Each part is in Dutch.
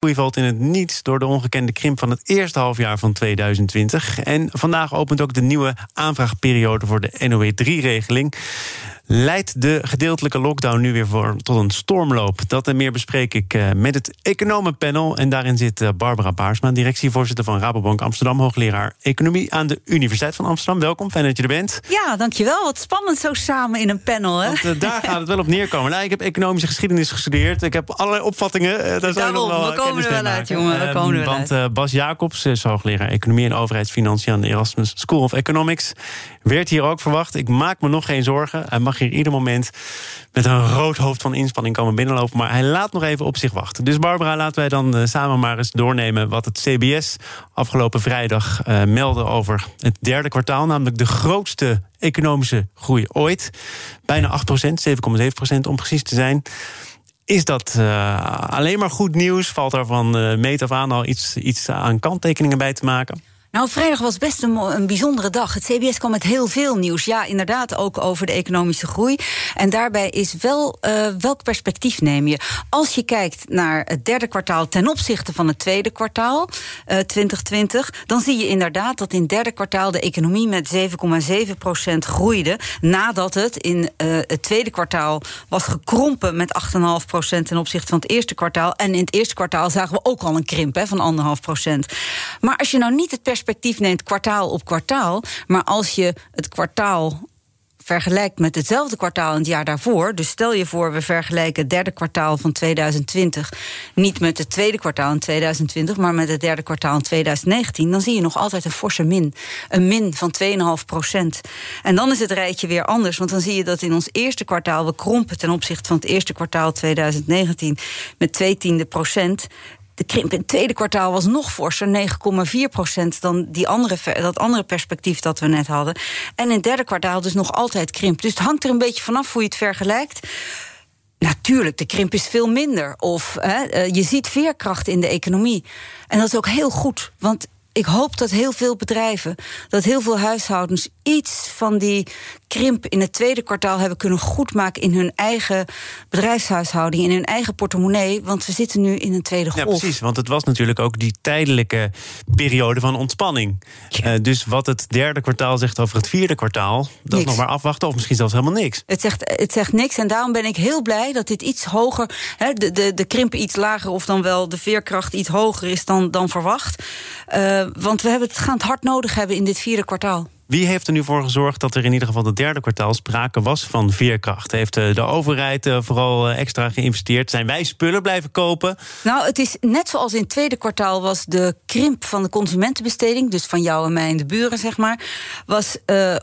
groei valt in het niets door de ongekende krimp van het eerste halfjaar van 2020. En vandaag opent ook de nieuwe aanvraagperiode voor de NOE3-regeling. Leidt de gedeeltelijke lockdown nu weer voor, tot een stormloop? Dat en meer bespreek ik eh, met het economenpanel. En daarin zit eh, Barbara Baarsma, directievoorzitter van Rabobank Amsterdam, hoogleraar economie aan de Universiteit van Amsterdam. Welkom, fijn dat je er bent. Ja, dankjewel. Wat spannend zo samen in een panel. Hè? Want, uh, daar gaat het wel op neerkomen. Nou, ik heb economische geschiedenis gestudeerd. Ik heb allerlei opvattingen. Daar Daarom, we, we komen er wel uit, jongen. We komen er wel want uit. Bas Jacobs is hoogleraar economie en overheidsfinanciën aan de Erasmus School of Economics. Werd hier ook verwacht. Ik maak me nog geen zorgen. Hij mag hier ieder moment met een rood hoofd van inspanning komen binnenlopen. Maar hij laat nog even op zich wachten. Dus Barbara, laten wij dan uh, samen maar eens doornemen wat het CBS afgelopen vrijdag uh, meldde over het derde kwartaal. Namelijk de grootste economische groei ooit. Bijna 8% 7,7% om precies te zijn. Is dat uh, alleen maar goed nieuws? Valt er van uh, meet af aan al iets, iets aan kanttekeningen bij te maken? Nou, vrijdag was best een, een, bijzondere dag. Het CBS kwam met heel veel nieuws. Ja, inderdaad, ook over de economische groei. En daarbij is wel uh, welk perspectief neem je? Als je kijkt naar het derde kwartaal ten opzichte van het tweede kwartaal, uh, 2020, dan zie je inderdaad dat in het derde kwartaal de economie met 7,7 procent groeide. Nadat het in uh, het tweede kwartaal was gekrompen met 8,5 procent ten opzichte van het eerste kwartaal. En in het eerste kwartaal zagen we ook al een krimp hè, van 1,5 procent. Maar als je nou niet het perspectief neemt kwartaal op kwartaal, maar als je het kwartaal vergelijkt met hetzelfde kwartaal in het jaar daarvoor. Dus stel je voor, we vergelijken het derde kwartaal van 2020 niet met het tweede kwartaal in 2020, maar met het derde kwartaal in 2019, dan zie je nog altijd een forse min. Een min van 2,5 procent. En dan is het rijtje weer anders, want dan zie je dat in ons eerste kwartaal we krompen ten opzichte van het eerste kwartaal 2019 met 2 tiende procent. De krimp in het tweede kwartaal was nog forser, 9,4 procent, dan die andere, dat andere perspectief dat we net hadden. En in het derde kwartaal dus nog altijd krimp. Dus het hangt er een beetje vanaf hoe je het vergelijkt. Natuurlijk, de krimp is veel minder. Of hè, je ziet veerkracht in de economie. En dat is ook heel goed, want ik hoop dat heel veel bedrijven, dat heel veel huishoudens iets van die krimp in het tweede kwartaal hebben kunnen goedmaken in hun eigen bedrijfshuishouding, in hun eigen portemonnee. Want we zitten nu in een tweede golf. Ja, precies. Want het was natuurlijk ook die tijdelijke periode van ontspanning. Ja. Uh, dus wat het derde kwartaal zegt over het vierde kwartaal, dat is nog maar afwachten, of misschien zelfs helemaal niks. Het zegt, het zegt niks. En daarom ben ik heel blij dat dit iets hoger, hè, de, de, de krimp iets lager, of dan wel de veerkracht iets hoger is dan, dan verwacht. Uh, want we hebben het, gaan het hard nodig hebben in dit vierde kwartaal. Wie heeft er nu voor gezorgd dat er in ieder geval het derde kwartaal sprake was van veerkracht? Heeft de overheid vooral extra geïnvesteerd? Zijn wij spullen blijven kopen? Nou, het is net zoals in het tweede kwartaal was de krimp van de consumentenbesteding, dus van jou en mij en de buren, zeg maar, was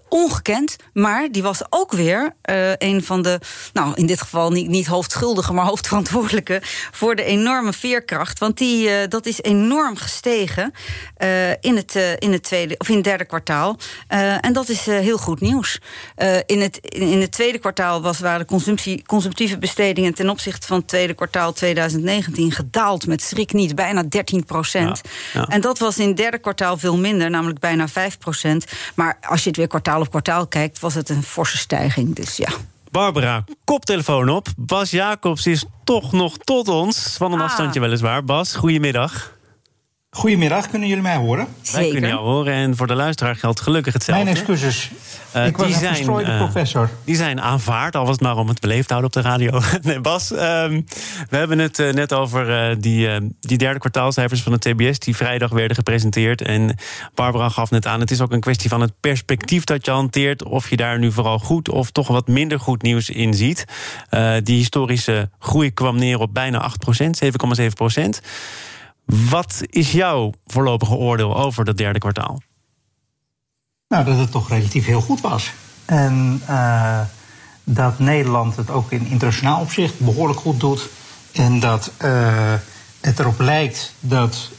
ongekend. Maar die was ook weer een van de, nou in dit geval niet, niet hoofdschuldige, maar hoofdverantwoordelijke voor de enorme veerkracht. Want die, dat is enorm gestegen in, het, in het tweede of in het derde kwartaal. Uh, en dat is uh, heel goed nieuws. Uh, in, het, in het tweede kwartaal was, waren de consumptie, consumptieve bestedingen ten opzichte van het tweede kwartaal 2019 gedaald met schrik niet, bijna 13 procent. Ja, ja. En dat was in het derde kwartaal veel minder, namelijk bijna 5 procent. Maar als je het weer kwartaal op kwartaal kijkt, was het een forse stijging. Dus ja. Barbara, koptelefoon op. Bas Jacobs is toch nog tot ons. Van een ah. afstandje weliswaar. Bas, goedemiddag. Goedemiddag, kunnen jullie mij horen? Zeker. Wij kunnen jou horen en voor de luisteraar geldt gelukkig hetzelfde. Mijn excuses. Uh, ik was die een verstrooide uh, professor. Die zijn aanvaard, al was het maar om het beleefd te houden op de radio. nee, Bas, um, we hebben het uh, net over die, die derde kwartaalcijfers van het TBS... die vrijdag werden gepresenteerd. En Barbara gaf net aan, het is ook een kwestie van het perspectief dat je hanteert... of je daar nu vooral goed of toch wat minder goed nieuws in ziet. die historische groei kwam neer op bijna 8% 7,7 wat is jouw voorlopige oordeel over dat derde kwartaal? Nou, dat het toch relatief heel goed was. En uh, dat Nederland het ook in internationaal opzicht behoorlijk goed doet. En dat uh, het erop lijkt dat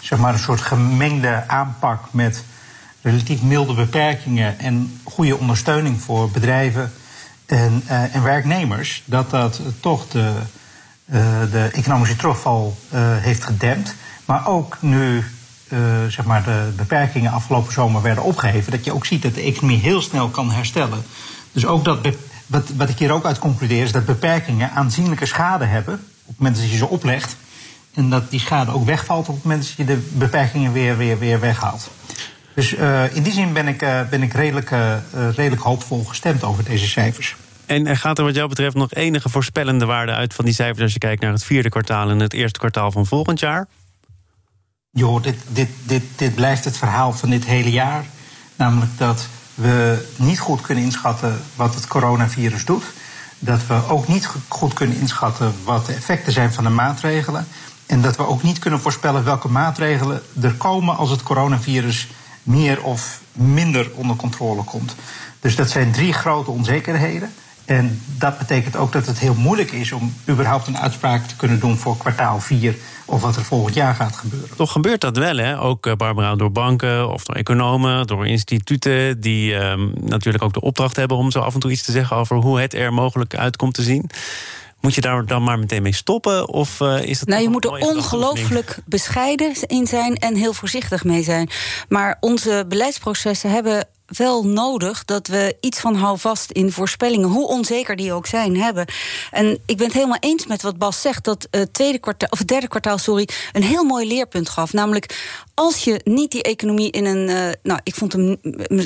zeg maar een soort gemengde aanpak met relatief milde beperkingen en goede ondersteuning voor bedrijven en, uh, en werknemers, dat dat toch de de economische terugval uh, heeft gedempt. Maar ook nu uh, zeg maar de beperkingen afgelopen zomer werden opgeheven, dat je ook ziet dat de economie heel snel kan herstellen. Dus ook dat, wat, wat ik hier ook uit concludeer, is dat beperkingen aanzienlijke schade hebben op het moment dat je ze oplegt. En dat die schade ook wegvalt op het moment dat je de beperkingen weer, weer, weer weghaalt. Dus in die zin ben ik, ben ik redelijk, redelijk hoopvol gestemd over deze cijfers. En gaat er wat jou betreft nog enige voorspellende waarde uit van die cijfers als je kijkt naar het vierde kwartaal en het eerste kwartaal van volgend jaar? Jo, dit, dit, dit, dit blijft het verhaal van dit hele jaar. Namelijk dat we niet goed kunnen inschatten wat het coronavirus doet. Dat we ook niet goed kunnen inschatten wat de effecten zijn van de maatregelen. En dat we ook niet kunnen voorspellen welke maatregelen er komen als het coronavirus meer of minder onder controle komt. Dus dat zijn drie grote onzekerheden. En dat betekent ook dat het heel moeilijk is om überhaupt een uitspraak te kunnen doen voor kwartaal 4 of wat er volgend jaar gaat gebeuren. Toch gebeurt dat wel, hè? Ook eh, Barbara door banken of door economen, door instituten die ehm, natuurlijk ook de opdracht hebben om zo af en toe iets te zeggen over hoe het er mogelijk uit komt te zien. Moet je daar dan maar meteen mee stoppen? Of uh, is het nou, je moet er ongelooflijk bescheiden in zijn en heel voorzichtig mee zijn. Maar onze beleidsprocessen hebben wel nodig dat we iets van houvast in voorspellingen, hoe onzeker die ook zijn, hebben. En ik ben het helemaal eens met wat Bas zegt, dat het, tweede kwartaal, of het derde kwartaal sorry, een heel mooi leerpunt gaf. Namelijk, als je niet die economie in een. Uh, nou, ik vond hem.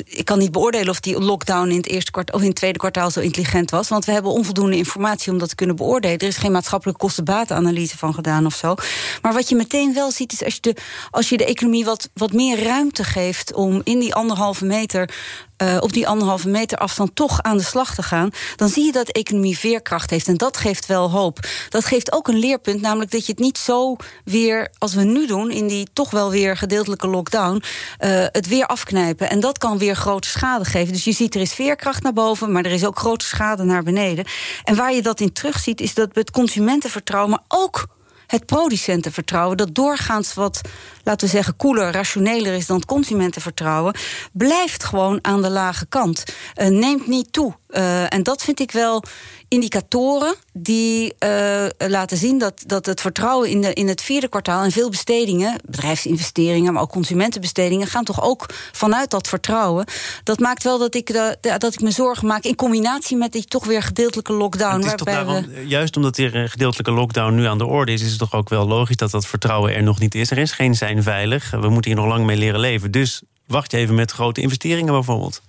Ik kan niet beoordelen of die lockdown in het eerste kwartaal of in het tweede kwartaal zo intelligent was. Want we hebben onvoldoende informatie om dat te kunnen beoordelen. Er is geen maatschappelijke kostenbatenanalyse van gedaan of zo. Maar wat je meteen wel ziet, is als je de, als je de economie wat, wat meer ruimte geeft om in die anderhalve meter uh, op die anderhalve meter afstand toch aan de slag te gaan, dan zie je dat economie veerkracht heeft. En dat geeft wel hoop. Dat geeft ook een leerpunt, namelijk dat je het niet zo weer, als we nu doen, in die toch wel weer gedeeltelijke lockdown, uh, het weer afknijpen. En dat kan weer grote schade geven. Dus je ziet er is veerkracht naar boven, maar er is ook grote schade naar beneden. En waar je dat in terugziet, is dat het consumentenvertrouwen, ook het producentenvertrouwen, dat doorgaans wat, laten we zeggen, koeler, rationeler is dan het consumentenvertrouwen, blijft gewoon aan de lage kant. Uh, neemt niet toe. Uh, en dat vind ik wel indicatoren die uh, laten zien dat, dat het vertrouwen in, de, in het vierde kwartaal en veel bestedingen, bedrijfsinvesteringen, maar ook consumentenbestedingen, gaan toch ook vanuit dat vertrouwen. Dat maakt wel dat ik, de, dat ik me zorgen maak in combinatie met die toch weer gedeeltelijke lockdown. Het is toch daarom, we... Juist omdat er een gedeeltelijke lockdown nu aan de orde is, is het toch ook wel logisch dat dat vertrouwen er nog niet is. Er is geen zijn veilig. We moeten hier nog lang mee leren leven. Dus wacht je even met grote investeringen bijvoorbeeld.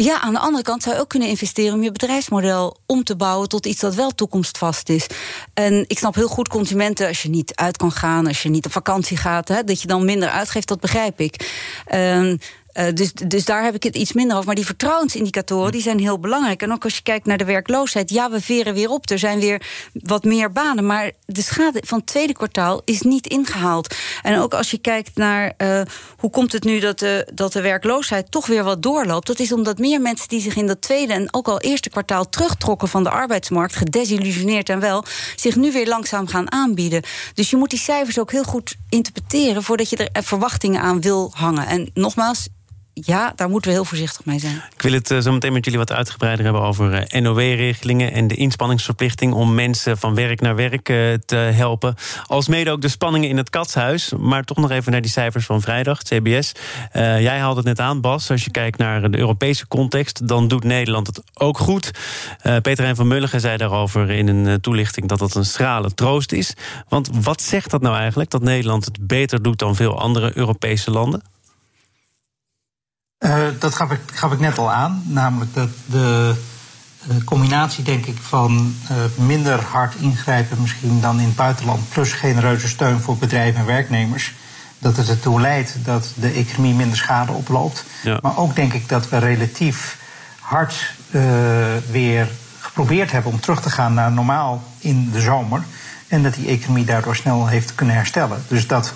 Ja, aan de andere kant zou je ook kunnen investeren om je bedrijfsmodel om te bouwen tot iets dat wel toekomstvast is. En ik snap heel goed consumenten als je niet uit kan gaan, als je niet op vakantie gaat, hè, dat je dan minder uitgeeft, dat begrijp ik. Uh, uh, dus, dus daar heb ik het iets minder over. Maar die vertrouwensindicatoren die zijn heel belangrijk. En ook als je kijkt naar de werkloosheid. Ja, we veren weer op. Er zijn weer wat meer banen. Maar de schade van het tweede kwartaal is niet ingehaald. En ook als je kijkt naar uh, hoe komt het nu dat de, dat de werkloosheid toch weer wat doorloopt. Dat is omdat meer mensen die zich in dat tweede en ook al eerste kwartaal terugtrokken van de arbeidsmarkt, gedesillusioneerd en wel, zich nu weer langzaam gaan aanbieden. Dus je moet die cijfers ook heel goed interpreteren voordat je er verwachtingen aan wil hangen. En nogmaals, ja, daar moeten we heel voorzichtig mee zijn. Ik wil het uh, zo meteen met jullie wat uitgebreider hebben over uh, eh, NOW-regelingen en de inspanningsverplichting om mensen van werk naar werk uh, te helpen. Als mede ook de spanningen in het katshuis. Maar toch nog even naar die cijfers van vrijdag, CBS. jij haalde het net aan, Bas. Als je kijkt naar de Europese context, dan doet Nederland het ook goed. Peter Hein van Mulligen zei daarover in een toelichting dat dat een schrale troost is. Want wat zegt dat nou eigenlijk, dat Nederland het beter doet dan veel andere Europese landen? Uh, dat gaf ik, gaf ik net al aan. Namelijk dat de uh, combinatie, denk ik, van uh, minder hard ingrijpen misschien dan in het buitenland, plus genereuze steun voor bedrijven en werknemers, dat het ertoe leidt dat de economie minder schade oploopt. Ja. Maar ook denk ik dat we relatief hard weer geprobeerd hebben om terug te gaan naar normaal in de zomer. En dat die economie daardoor snel heeft kunnen herstellen. Dus dat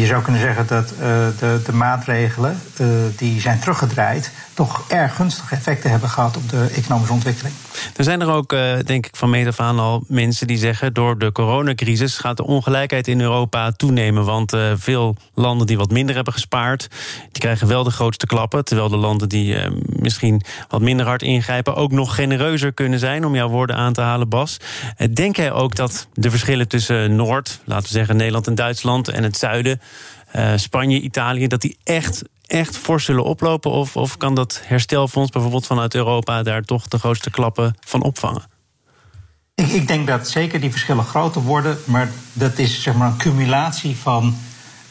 je zou kunnen zeggen dat uh, de, de, maatregelen uh, die zijn teruggedraaid toch erg gunstige effecten hebben gehad op de economische ontwikkeling. Er zijn er ook, uh, denk ik, van meet af aan al mensen die zeggen... door de coronacrisis gaat de ongelijkheid in Europa toenemen. Want veel landen die wat minder hebben gespaard... die krijgen wel de grootste klappen. Terwijl de landen die misschien wat minder hard ingrijpen... ook nog genereuzer kunnen zijn, om jouw woorden aan te halen, Bas. denk jij ook dat de verschillen tussen Noord, laten we zeggen Nederland en Duitsland... en het zuiden Spanje, Italië, dat die echt, echt fors zullen oplopen? Of, of kan dat herstelfonds bijvoorbeeld vanuit Europa daar toch de grootste klappen van opvangen? Ik, ik, denk dat zeker die verschillen groter worden, maar dat is zeg maar een cumulatie van,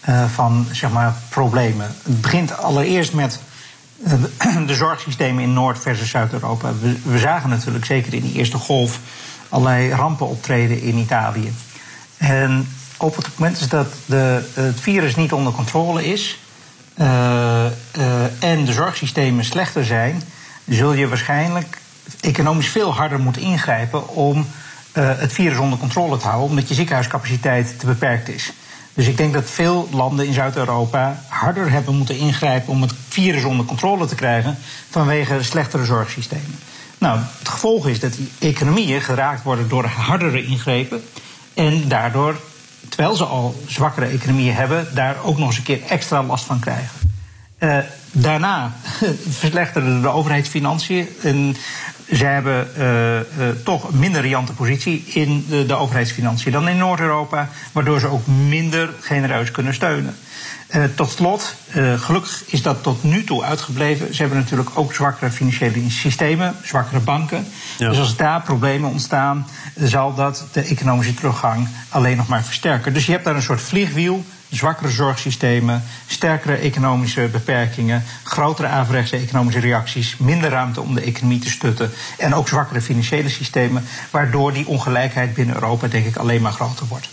uh, van zeg maar, problemen. Het begint allereerst met de zorgsystemen in Noord- versus Zuid-Europa. We, we, zagen natuurlijk zeker in die eerste golf allerlei rampen optreden in Italië. En op het moment dat de, het virus niet onder controle is en de zorgsystemen slechter zijn, zul je waarschijnlijk economisch veel harder moeten ingrijpen om uh, het virus onder controle te houden, omdat je ziekenhuiscapaciteit te beperkt is. Dus ik denk dat veel landen in Zuid-Europa harder hebben moeten ingrijpen om het virus onder controle te krijgen vanwege slechtere zorgsystemen. Nou, het gevolg is dat die economieën geraakt worden door hardere ingrepen en daardoor, terwijl ze al zwakkere economieën hebben, daar ook nog eens een keer extra last van krijgen. Uh, daarna verslechterden de overheidsfinanciën. Zij hebben uh, uh, toch een minder riante positie in de, de overheidsfinanciën dan in Noord-Europa, waardoor ze ook minder genereus kunnen steunen. Uh, tot slot, gelukkig is dat tot nu toe uitgebleven. Ze hebben natuurlijk ook zwakkere financiële systemen, zwakkere banken. Ja. Dus als daar problemen ontstaan, zal dat de economische teruggang alleen nog maar versterken. Dus je hebt daar een soort vliegwiel zwakkere zorgsystemen, sterkere economische beperkingen, grotere averechtse economische reacties, minder ruimte om de economie te stutten en ook zwakkere financiële systemen, waardoor die ongelijkheid binnen Europa denk ik alleen maar groter wordt.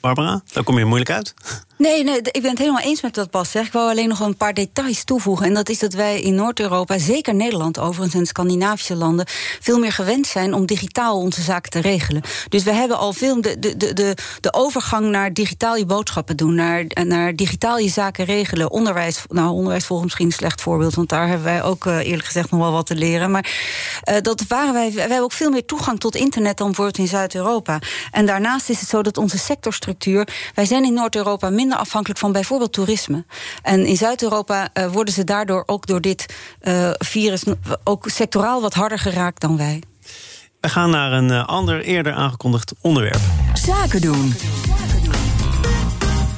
Barbara, daar kom je moeilijk uit. Nee, nee, ik ben het helemaal eens met wat Bas zegt. Ik wou alleen nog een paar details toevoegen. En dat is dat wij in Noord-Europa, zeker Nederland overigens en Scandinavische landen, veel meer gewend zijn om digitaal onze zaken te regelen. Dus we hebben al veel de, de, de, de overgang naar digitaal je boodschappen doen, naar, naar digitaal je zaken regelen. Onderwijs, nou, onderwijs volgens misschien een slecht voorbeeld, want daar hebben wij ook uh, eerlijk gezegd nog wel wat te leren. Maar uh, dat waren wij, wij hebben ook veel meer toegang tot internet dan bijvoorbeeld in Zuid-Europa. En daarnaast is het zo dat onze sectorstructuur, wij zijn in Noord-Europa minder afhankelijk van bijvoorbeeld toerisme. En in Zuid-Europa uh, worden ze daardoor ook door dit uh, virus ook sectoraal wat harder geraakt dan wij. We gaan naar een uh, ander eerder aangekondigd onderwerp. Zaken doen.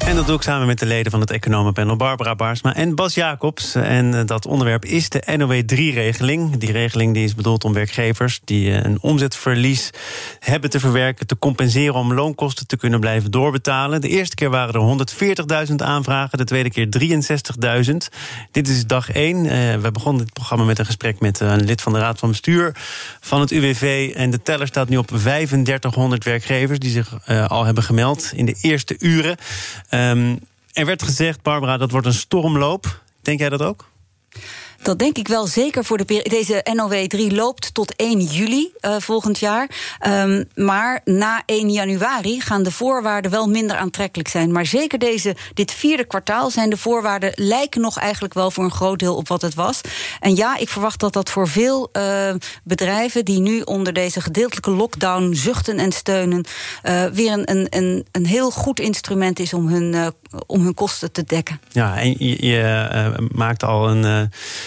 En dat doe ik samen met de leden van het economenpanel Barbara Baarsma en Bas Jacobs. En eh, dat onderwerp is de NOW3-regeling. Die regeling die is bedoeld om werkgevers die eh, een omzetverlies hebben te verwerken... te compenseren om loonkosten te kunnen blijven doorbetalen. De eerste keer waren er 140.000 aanvragen, de tweede keer 63.000. Dit is dag 1. Uh, we begonnen dit programma met een gesprek met een lid van de Raad van Bestuur van het UWV. En de teller staat nu op 3500 werkgevers die zich al hebben gemeld in de eerste uren. Um, er werd gezegd, Barbara, dat wordt een stormloop. Denk jij dat ook? Dat denk ik wel zeker voor de Deze NOW3 loopt tot 1 juli uh, volgend jaar. Um, maar na 1 januari gaan de voorwaarden wel minder aantrekkelijk zijn. Maar zeker deze, dit vierde kwartaal zijn de voorwaarden lijken nog eigenlijk wel voor een groot deel op wat het was. En ja, ik verwacht dat dat voor veel uh, bedrijven die nu onder deze gedeeltelijke lockdown zuchten en steunen, uh, weer een, een, een, een heel goed instrument is om hun, om hun kosten te dekken. Ja, en je, je maakt al een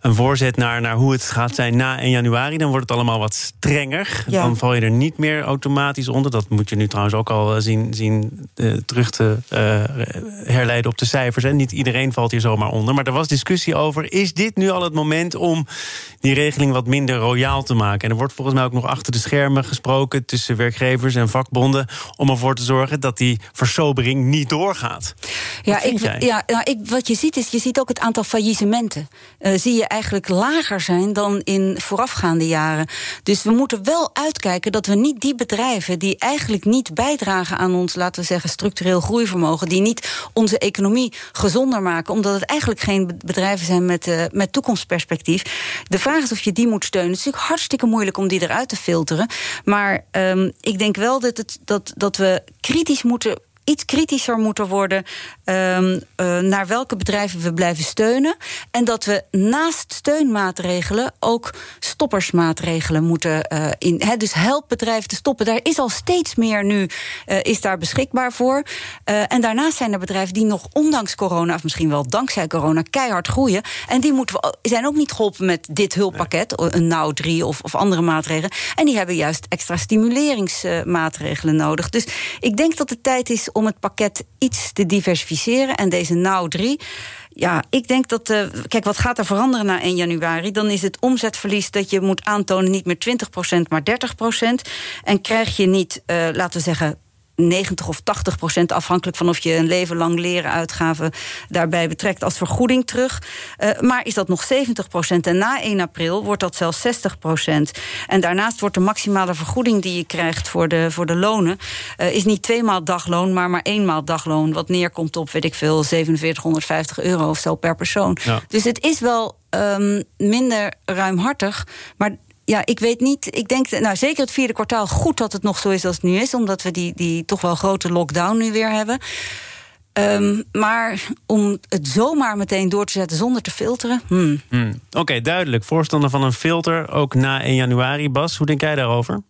een voorzet naar, naar hoe het gaat zijn na 1 januari. Dan wordt het allemaal wat strenger. Ja. Dan val je er niet meer automatisch onder. Dat moet je nu trouwens ook al eh, zien, zien uh, terug te uh, herleiden op de cijfers. En niet iedereen valt hier zomaar onder. Maar er was discussie over: is dit nu al het moment om die regeling wat minder royaal te maken? En er wordt volgens mij ook nog achter de schermen gesproken tussen werkgevers en vakbonden. om ervoor te zorgen dat die versobering niet doorgaat. Ja, ik, ja nou, ik, wat je ziet is: je ziet ook het aantal faillissementen. zie je eigenlijk lager zijn dan in voorafgaande jaren. Dus we moeten wel uitkijken dat we niet die bedrijven die eigenlijk niet bijdragen aan ons, laten we zeggen, structureel groeivermogen, die niet onze economie gezonder maken, omdat het eigenlijk geen bedrijven zijn met, uh, met toekomstperspectief. De vraag is of je die moet steunen. Het is natuurlijk hartstikke moeilijk om die eruit te filteren. Maar um, ik denk wel dat, het, dat, dat we kritisch moeten iets kritischer moeten worden um, uh, naar welke bedrijven we blijven steunen. En dat we naast steunmaatregelen ook stoppersmaatregelen moeten uh, in. He, dus help bedrijven te stoppen. Daar is al steeds meer nu uh, is daar beschikbaar voor. en daarnaast zijn er bedrijven die nog ondanks corona, of misschien wel dankzij corona, keihard groeien. En die moeten we, zijn ook niet geholpen met dit hulppakket, een nou 3 of, of andere maatregelen. En die hebben juist extra stimuleringsmaatregelen nodig. Dus ik denk dat het tijd is om het pakket iets te diversificeren. En deze NOW 3 ja, ik denk dat. Uh, kijk, wat gaat er veranderen na 1 januari? Dan is het omzetverlies dat je moet aantonen niet meer 20%, maar 30%. En krijg je niet, uh, laten we zeggen, 90 of 80 procent, afhankelijk van of je een leven lang leren uitgaven daarbij betrekt als vergoeding terug. Uh, maar is dat nog 70 procent? En na 1 april wordt dat zelfs 60 procent. En daarnaast wordt de maximale vergoeding die je krijgt voor de, voor de lonen, uh, is niet tweemaal dagloon, maar maar eenmaal dagloon. Wat neerkomt op, weet ik veel, 4750 euro of zo per persoon. Ja. Dus het is wel um, minder ruimhartig. Maar ja, ik weet niet. Ik denk, nou zeker het vierde kwartaal, goed dat het nog zo is als het nu is, omdat we die, die toch wel grote lockdown nu weer hebben. Um, maar om het zomaar meteen door te zetten zonder te filteren. Hmm. Hmm. Oké, duidelijk. Voorstander van een filter, ook na 1 januari. Bas, hoe denk jij daarover?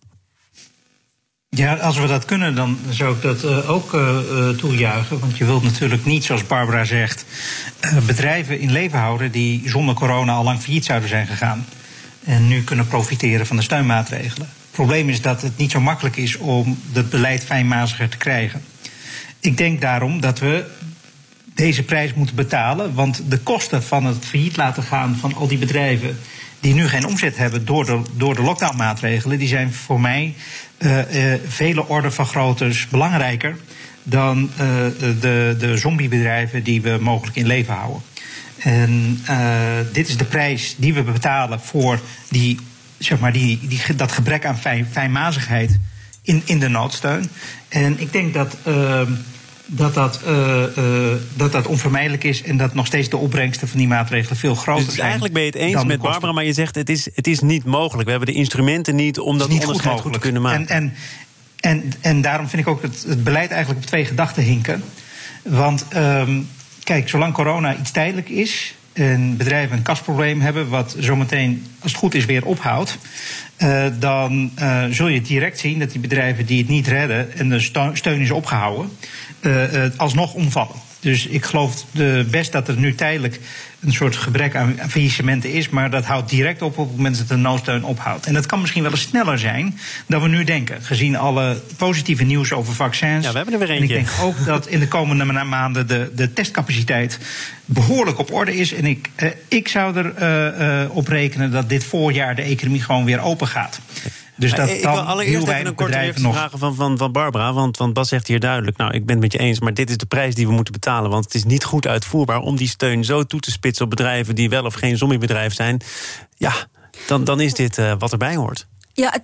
Ja, als we dat kunnen, dan zou ik dat uh, ook uh, toejuichen. Want je wilt natuurlijk niet, zoals Barbara zegt, bedrijven in leven houden die zonder corona al lang failliet zouden zijn gegaan en nu kunnen profiteren van de steunmaatregelen. Het probleem is dat het niet zo makkelijk is om het beleid fijnmaziger te krijgen. Ik denk daarom dat we deze prijs moeten betalen, want de kosten van het failliet laten gaan van al die bedrijven die nu geen omzet hebben door de, door de lockdownmaatregelen, die zijn voor mij uh, uh, vele orde van groottes belangrijker dan uh, de, de zombiebedrijven die we mogelijk in leven houden. En uh, dit is de prijs die we betalen voor die, zeg maar, die, die, dat gebrek aan fijn, fijnmazigheid in, in de noodsteun. En ik denk dat. Uh, dat dat, uh, uh, dat dat onvermijdelijk is en dat nog steeds de opbrengsten van die maatregelen veel groter dus zijn. Eigenlijk ben je het eens met Barbara, maar je zegt het is, het is niet mogelijk. We hebben de instrumenten niet om dat onderscheid goed, goed, te kunnen maken. En, en, en, en daarom vind ik ook het, het beleid eigenlijk op twee gedachten hinken. Want um, Kijk, zolang corona iets tijdelijk is en bedrijven een kasprobleem hebben, wat zometeen, als het goed is, weer ophoudt. Uh, dan uh, zul je direct zien dat die bedrijven die het niet redden en de steun is opgehouden, uh, alsnog omvallen. Dus ik geloof best dat er nu tijdelijk een soort gebrek aan faillissementen is. Maar dat houdt direct op op het moment dat de noodsteun ophoudt. En dat kan misschien wel eens sneller zijn dan we nu denken. Gezien alle positieve nieuws over vaccins. Ja, we hebben er weer eentje. En ik denk ook dat in de komende maanden de, de testcapaciteit behoorlijk op orde is. En ik, eh, ik zou erop uh, uh, op rekenen dat dit voorjaar de economie gewoon weer open gaat. Dus dat ik wil allereerst even een korte nog... vragen van, van, van Barbara. Want, want Bas zegt hier duidelijk: Nou, ik ben het met je eens, maar dit is de prijs die we moeten betalen. Want het is niet goed uitvoerbaar om die steun zo toe te spitsen op bedrijven die wel of geen zombiebedrijf zijn. Ja, dan, dan is dit uh, wat erbij hoort. Ja,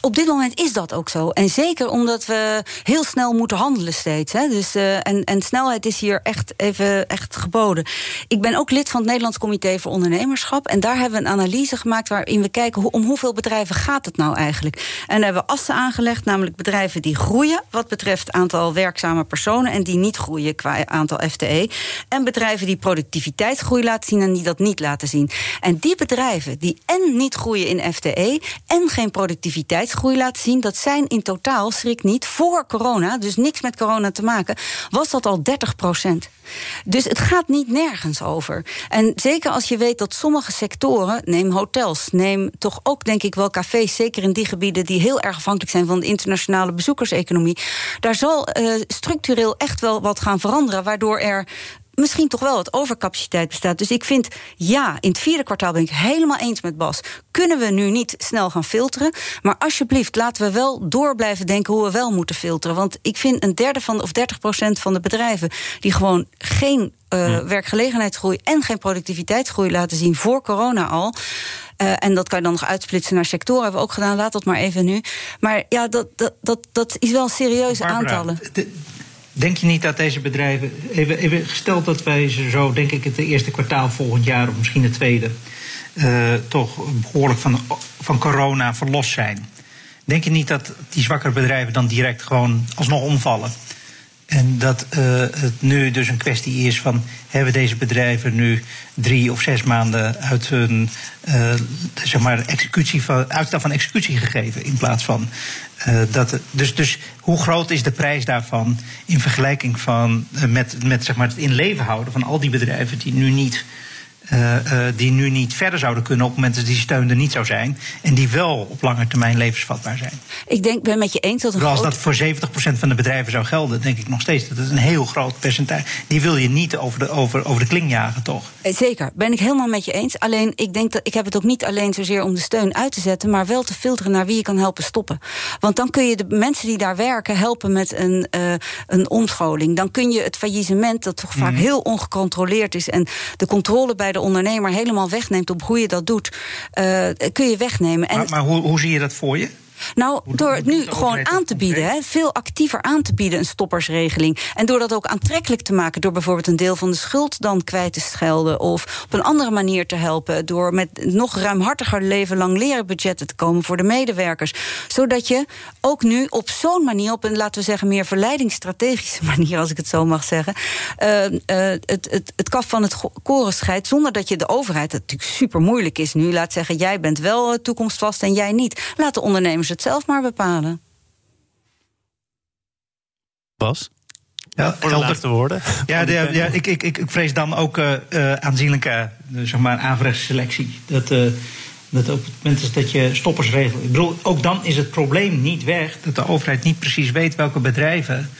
op dit moment is dat ook zo. En zeker omdat we heel snel moeten handelen steeds. Hè. Dus, uh, en, en snelheid is hier echt, even, echt geboden. Ik ben ook lid van het Nederlands Comité voor Ondernemerschap. En daar hebben we een analyse gemaakt waarin we kijken... Hoe, om hoeveel bedrijven gaat het nou eigenlijk? En hebben we assen aangelegd, namelijk bedrijven die groeien... wat betreft aantal werkzame personen... en die niet groeien qua aantal FTE. En bedrijven die productiviteitsgroei laten zien... en die dat niet laten zien. En die bedrijven die en niet groeien in FTE... en geen productiviteitsgroei laten zien. Dat zijn in totaal, schrik niet, voor corona, dus niks met corona te maken, was dat al 30 procent. Dus het gaat niet nergens over. En zeker als je weet dat sommige sectoren, neem hotels, neem toch ook denk ik wel cafés, zeker in die gebieden die heel erg afhankelijk zijn van de internationale bezoekerseconomie, daar zal uh, structureel echt wel wat gaan veranderen, waardoor er misschien toch wel wat overcapaciteit bestaat. Dus ik vind, ja, in het vierde kwartaal ben ik helemaal eens met Bas. Kunnen we nu niet snel gaan filteren? Maar alsjeblieft, laten we wel door blijven denken hoe we wel moeten filteren. Want ik vind een derde van, of 30 procent van de bedrijven die gewoon geen uh, werkgelegenheidsgroei en geen productiviteitsgroei laten zien voor corona al. Uh, en dat kan je dan nog uitsplitsen naar sectoren. Hebben we ook gedaan. Laat dat maar even nu. Maar ja, dat, dat, dat, dat is wel serieuze Barbara, aantallen. Denk je niet dat deze bedrijven, even, even gesteld dat wij ze zo, denk ik, het eerste kwartaal volgend jaar of misschien het tweede, uh, toch behoorlijk van, van corona verlost zijn? Denk je niet dat die zwakkere bedrijven dan direct gewoon alsnog omvallen? En dat uh, het nu dus een kwestie is van hebben deze bedrijven nu drie of zes maanden uit hun uh, zeg maar executie van, uitstel van executie gegeven in plaats van uh, dat. Dus, dus hoe groot is de prijs daarvan in vergelijking van met, met zeg maar het in leven houden van al die bedrijven die nu niet uh, die nu niet verder zouden kunnen op het moment dat die steun er niet zou zijn. En die wel op lange termijn levensvatbaar zijn. Ik denk, ben met je eens dat een Als dat voor 70% van de bedrijven zou gelden, denk ik nog steeds dat het een heel groot percentage. Die wil je niet over de, over, over de kling jagen, toch? Zeker, ben ik helemaal met je eens. Alleen ik denk dat ik heb het ook niet alleen zozeer om de steun uit te zetten, maar wel te filteren naar wie je kan helpen stoppen. Want dan kun je de mensen die daar werken helpen met een, uh, een omscholing. Dan kun je het faillissement, dat toch vaak mhm. heel ongecontroleerd is en de controle bij de ondernemer helemaal wegneemt op hoe je dat doet, uh, kun je wegnemen. En, maar, maar hoe, hoe zie je dat voor je? Nou, door het nu gewoon aan te bieden, hè, veel actiever aan te bieden, een stoppersregeling. En door dat ook aantrekkelijk te maken, door bijvoorbeeld een deel van de schuld dan kwijt te schelden. Of op een andere manier te helpen. Door met nog ruimhartiger leven lang leren budgetten te komen voor de medewerkers. Zodat je ook nu op zo'n manier, op een laten we zeggen meer verleidingsstrategische manier, als ik het zo mag zeggen, uh, uh, het, het, het kaf van het koren scheidt. Zonder dat je de overheid, dat natuurlijk super moeilijk is nu, laat zeggen: jij bent wel eh, toekomstvast en jij niet. Laat de ondernemers het zelf maar bepalen. Bas? Ja, voor de laatste woorden. Ja, de, ja ik, ik, ik, ik vrees dan ook uh, aanzienlijke uh, zeg maar, aanvraagselectie. Dat, uh, dat op het moment is dat je stoppers regelt. Ik bedoel, ook dan is het probleem niet weg dat de overheid niet precies weet welke bedrijven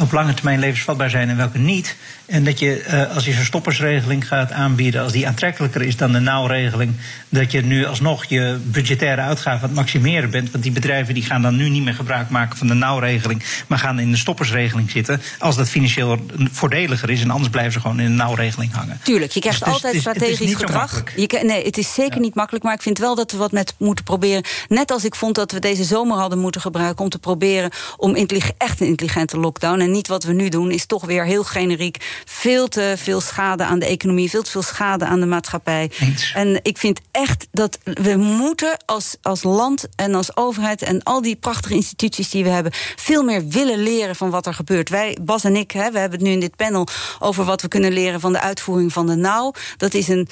op lange termijn levensvatbaar zijn en welke niet. En dat je, uh, als je zo'n stoppersregeling gaat aanbieden, als die aantrekkelijker is dan de nauwregeling, dat je nu alsnog je budgettaire uitgaven aan het maximeren bent. Want die bedrijven die gaan dan nu niet meer gebruik maken van de nauwregeling, maar gaan in de stoppersregeling zitten. Als dat financieel voordeliger is en anders blijven ze gewoon in de nauwregeling hangen. Tuurlijk, je krijgt dus altijd is, strategisch gedrag. Je, nee, het is zeker niet makkelijk, maar ik vind wel dat we wat met moeten proberen. Net als ik vond dat we deze zomer hadden moeten gebruiken om te proberen om echt een intelligente lockdown. En niet wat we nu doen, is toch weer heel generiek veel te veel schade aan de economie, veel te veel schade aan de maatschappij. En ik vind echt dat we moeten als, als land en als overheid en al die prachtige instituties die we hebben, veel meer willen leren van wat er gebeurt. Wij, Bas en ik, hè, we hebben het nu in dit panel over wat we kunnen leren van de uitvoering van de nauw. Dat is een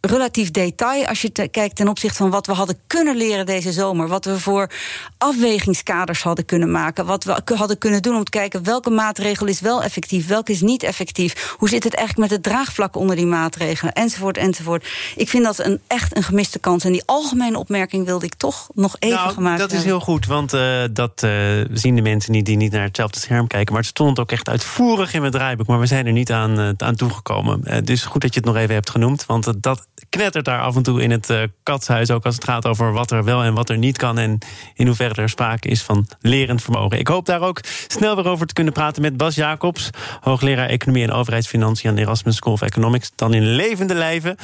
relatief detail als je kijkt ten opzichte van wat we hadden kunnen leren deze zomer. Wat we voor afwegingskaders hadden kunnen maken. Wat we hadden kunnen doen om te kijken welke maatregel is wel effectief, welke is niet effectief. Hoe zit het eigenlijk met het draagvlak onder die maatregelen, enzovoort, enzovoort. Ik vind dat een, echt een gemiste kans. En die algemene opmerking wilde ik toch nog even nou, gemaakt Dat is heel goed, want uh, dat uh, zien de mensen niet die niet naar hetzelfde scherm kijken. Maar het stond ook echt uitvoerig in mijn draaiboek. Maar we zijn er niet aan, uh, aan toegekomen. dus goed dat je het nog even hebt genoemd, want dat knettert daar af en toe in het uh, katshuis. Ook als het gaat over wat er wel en wat er niet kan. En in hoeverre er sprake is van lerend vermogen. Ik hoop daar ook snel weer over te kunnen praten met Bas Jacobs. Hoogleraar Economie en Overheidsfinanciën aan de Erasmus School of Economics. Dan in levende lijven.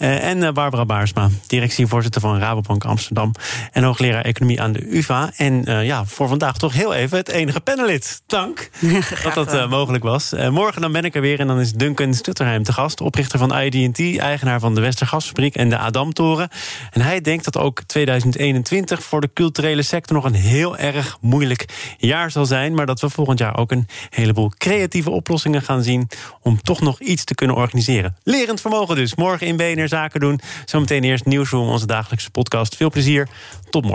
Uh, en uh, Barbara Baarsma, directievoorzitter van Rabobank Amsterdam. En hoogleraar Economie aan de UvA. En ja, voor vandaag toch heel even het enige panelid. Dank dat dat mogelijk was. morgen dan ben ik er weer en dan is Duncan Stutterheim te gast. Oprichter van ID&T, eigenaar van de Westergas en de Adamtoren. En hij denkt dat ook 2021 voor de culturele sector nog een heel erg moeilijk jaar zal zijn. Maar dat we volgend jaar ook een heleboel creatieve oplossingen gaan zien om toch nog iets te kunnen organiseren. Lerend vermogen dus. Morgen in BNR Zaken doen. Zometeen eerst Nieuwsroom, onze dagelijkse podcast. Veel plezier. Tot morgen.